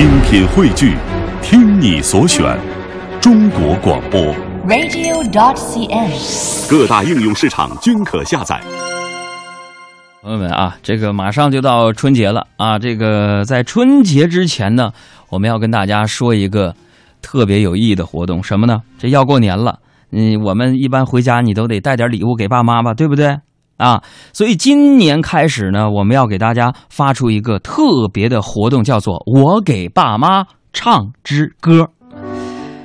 精品汇聚，听你所选，中国广播。radio.dot.cn，。各大应用市场均可下载。朋友们啊，这个马上就到春节了啊！这个在春节之前呢，我们要跟大家说一个特别有意义的活动，什么呢？这要过年了，嗯，我们一般回家你都得带点礼物给爸妈吧，对不对？啊，所以今年开始呢，我们要给大家发出一个特别的活动，叫做“我给爸妈唱支歌”。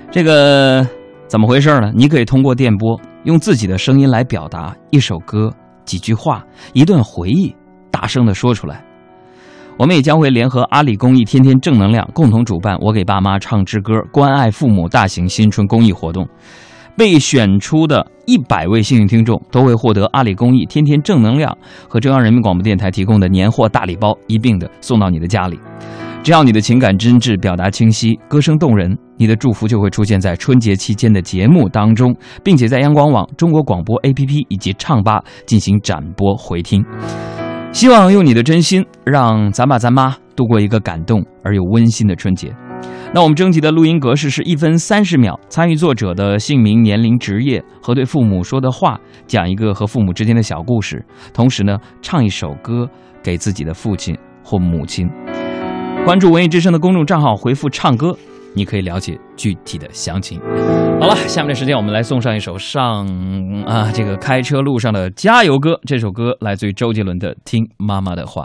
这个怎么回事呢？你可以通过电波，用自己的声音来表达一首歌、几句话、一段回忆，大声的说出来。我们也将会联合阿里公益天天正能量共同主办“我给爸妈唱支歌”关爱父母大型新春公益活动。被选出的一百位幸运听众都会获得阿里公益天天正能量和中央人民广播电台提供的年货大礼包一并的送到你的家里。只要你的情感真挚，表达清晰，歌声动人，你的祝福就会出现在春节期间的节目当中，并且在央广网、中国广播 APP 以及唱吧进行展播回听。希望用你的真心，让咱爸咱妈度过一个感动而又温馨的春节。那我们征集的录音格式是一分三十秒，参与作者的姓名、年龄、职业和对父母说的话，讲一个和父母之间的小故事，同时呢，唱一首歌给自己的父亲或母亲。关注文艺之声的公众账号，回复“唱歌”，你可以了解具体的详情。好了，下面的时间我们来送上一首上啊这个开车路上的加油歌。这首歌来自于周杰伦的《听妈妈的话》。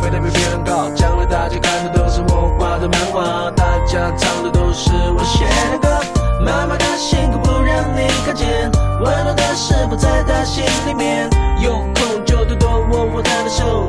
飞得比别人高，将来大家看的都是我画的漫画，大家唱的都是我写的歌。妈妈的辛苦不让你看见，温暖的事不在她心里面，有空就多多握握她的手。